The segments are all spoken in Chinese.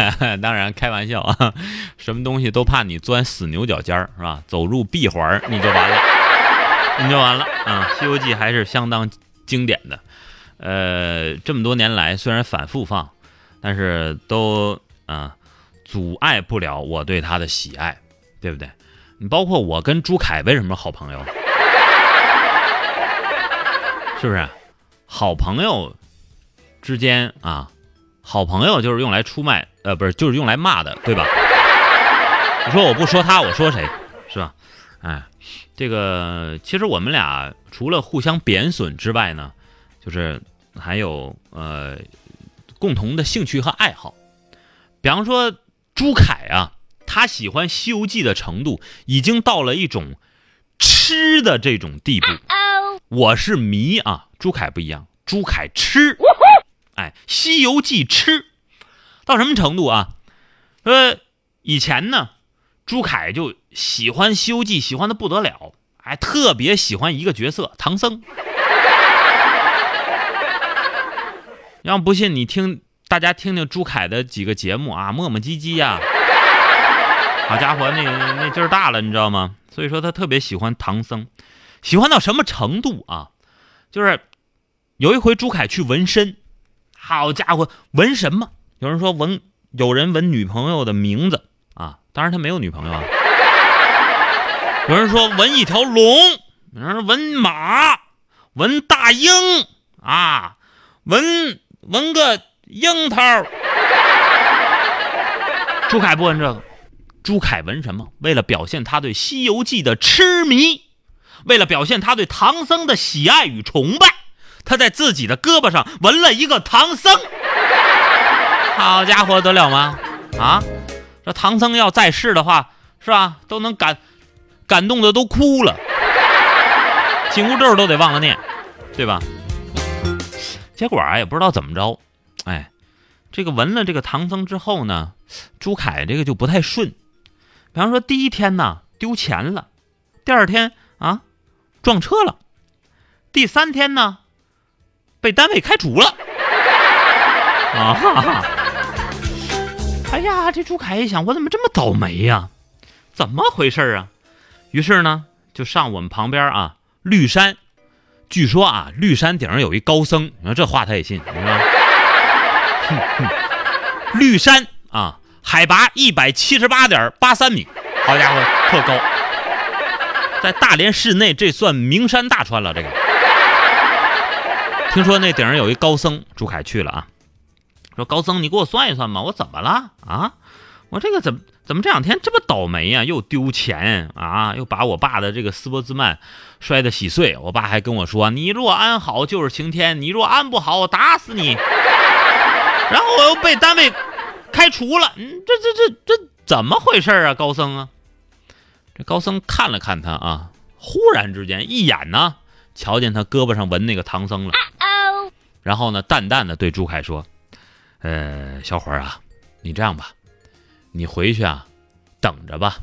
当然开玩笑啊，什么东西都怕你钻死牛角尖儿是吧？走入闭环你就完了，你就完了啊！《西游记》还是相当经典的，呃，这么多年来虽然反复放，但是都啊阻碍不了我对他的喜爱，对不对？你包括我跟朱凯为什么好朋友？是不是？好朋友之间啊，好朋友就是用来出卖，呃，不是，就是用来骂的，对吧？你说我不说他，我说谁？是吧？哎，这个其实我们俩除了互相贬损之外呢，就是还有呃共同的兴趣和爱好。比方说朱凯啊，他喜欢《西游记》的程度已经到了一种吃的这种地步。我是迷啊，朱凯不一样，朱凯吃，哎，《西游记》吃到什么程度啊？说以前呢，朱凯就喜欢《西游记》，喜欢的不得了，哎，特别喜欢一个角色唐僧。要不信你听，大家听听朱凯的几个节目啊，磨磨唧唧呀，好家伙，那那劲儿大了，你知道吗？所以说他特别喜欢唐僧。喜欢到什么程度啊？就是有一回朱凯去纹身，好家伙，纹什么？有人说纹，有人纹女朋友的名字啊，当然他没有女朋友啊。有人说纹一条龙，有人说纹马，纹大鹰啊，纹纹个樱桃。朱凯不纹这个，朱凯纹什么？为了表现他对《西游记》的痴迷。为了表现他对唐僧的喜爱与崇拜，他在自己的胳膊上纹了一个唐僧。好家伙，得了吗？啊，这唐僧要在世的话，是吧？都能感感动的都哭了，紧箍咒都得忘了念，对吧？结果啊，也不知道怎么着，哎，这个纹了这个唐僧之后呢，朱凯这个就不太顺。比方说，第一天呢丢钱了，第二天啊。撞车了，第三天呢，被单位开除了。啊哈哈！哎呀，这朱凯一想，我怎么这么倒霉呀？怎么回事啊？于是呢，就上我们旁边啊绿山。据说啊，绿山顶上有一高僧，你说这话他也信，你说？绿山啊，海拔一百七十八点八三米，好家伙，特高。在大连市内，这算名山大川了。这个，听说那顶上有一高僧，朱凯去了啊。说高僧，你给我算一算吧，我怎么了啊？我这个怎么怎么这两天这么倒霉呀？又丢钱啊，又把我爸的这个斯波兹曼摔得稀碎。我爸还跟我说，你若安好就是晴天，你若安不好我打死你。然后我又被单位开除了，嗯，这这这这怎么回事啊，高僧啊？这高僧看了看他啊，忽然之间一眼呢，瞧见他胳膊上纹那个唐僧了。然后呢，淡淡的对朱凯说：“呃，小伙儿啊，你这样吧，你回去啊，等着吧。”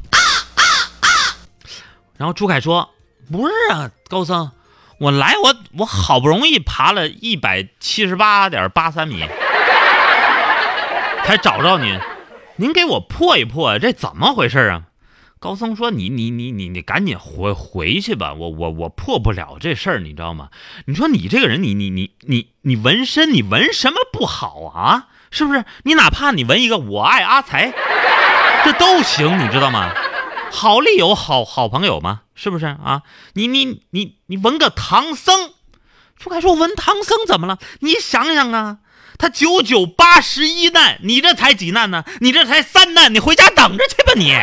然后朱凯说：“不是啊，高僧，我来我我好不容易爬了一百七十八点八三米，才找着您，您给我破一破，这怎么回事啊？”高僧说：“你你你你你赶紧回回去吧，我我我破不了这事儿，你知道吗？你说你这个人，你你你你你纹身，你纹什么不好啊？是不是？你哪怕你纹一个我爱阿财，这都行，你知道吗？好利友，好好朋友吗？是不是啊？你你你你纹个唐僧，朱凯说纹唐僧怎么了？你想想啊，他九九八十一难，你这才几难呢？你这才三难，你回家等着去吧你。”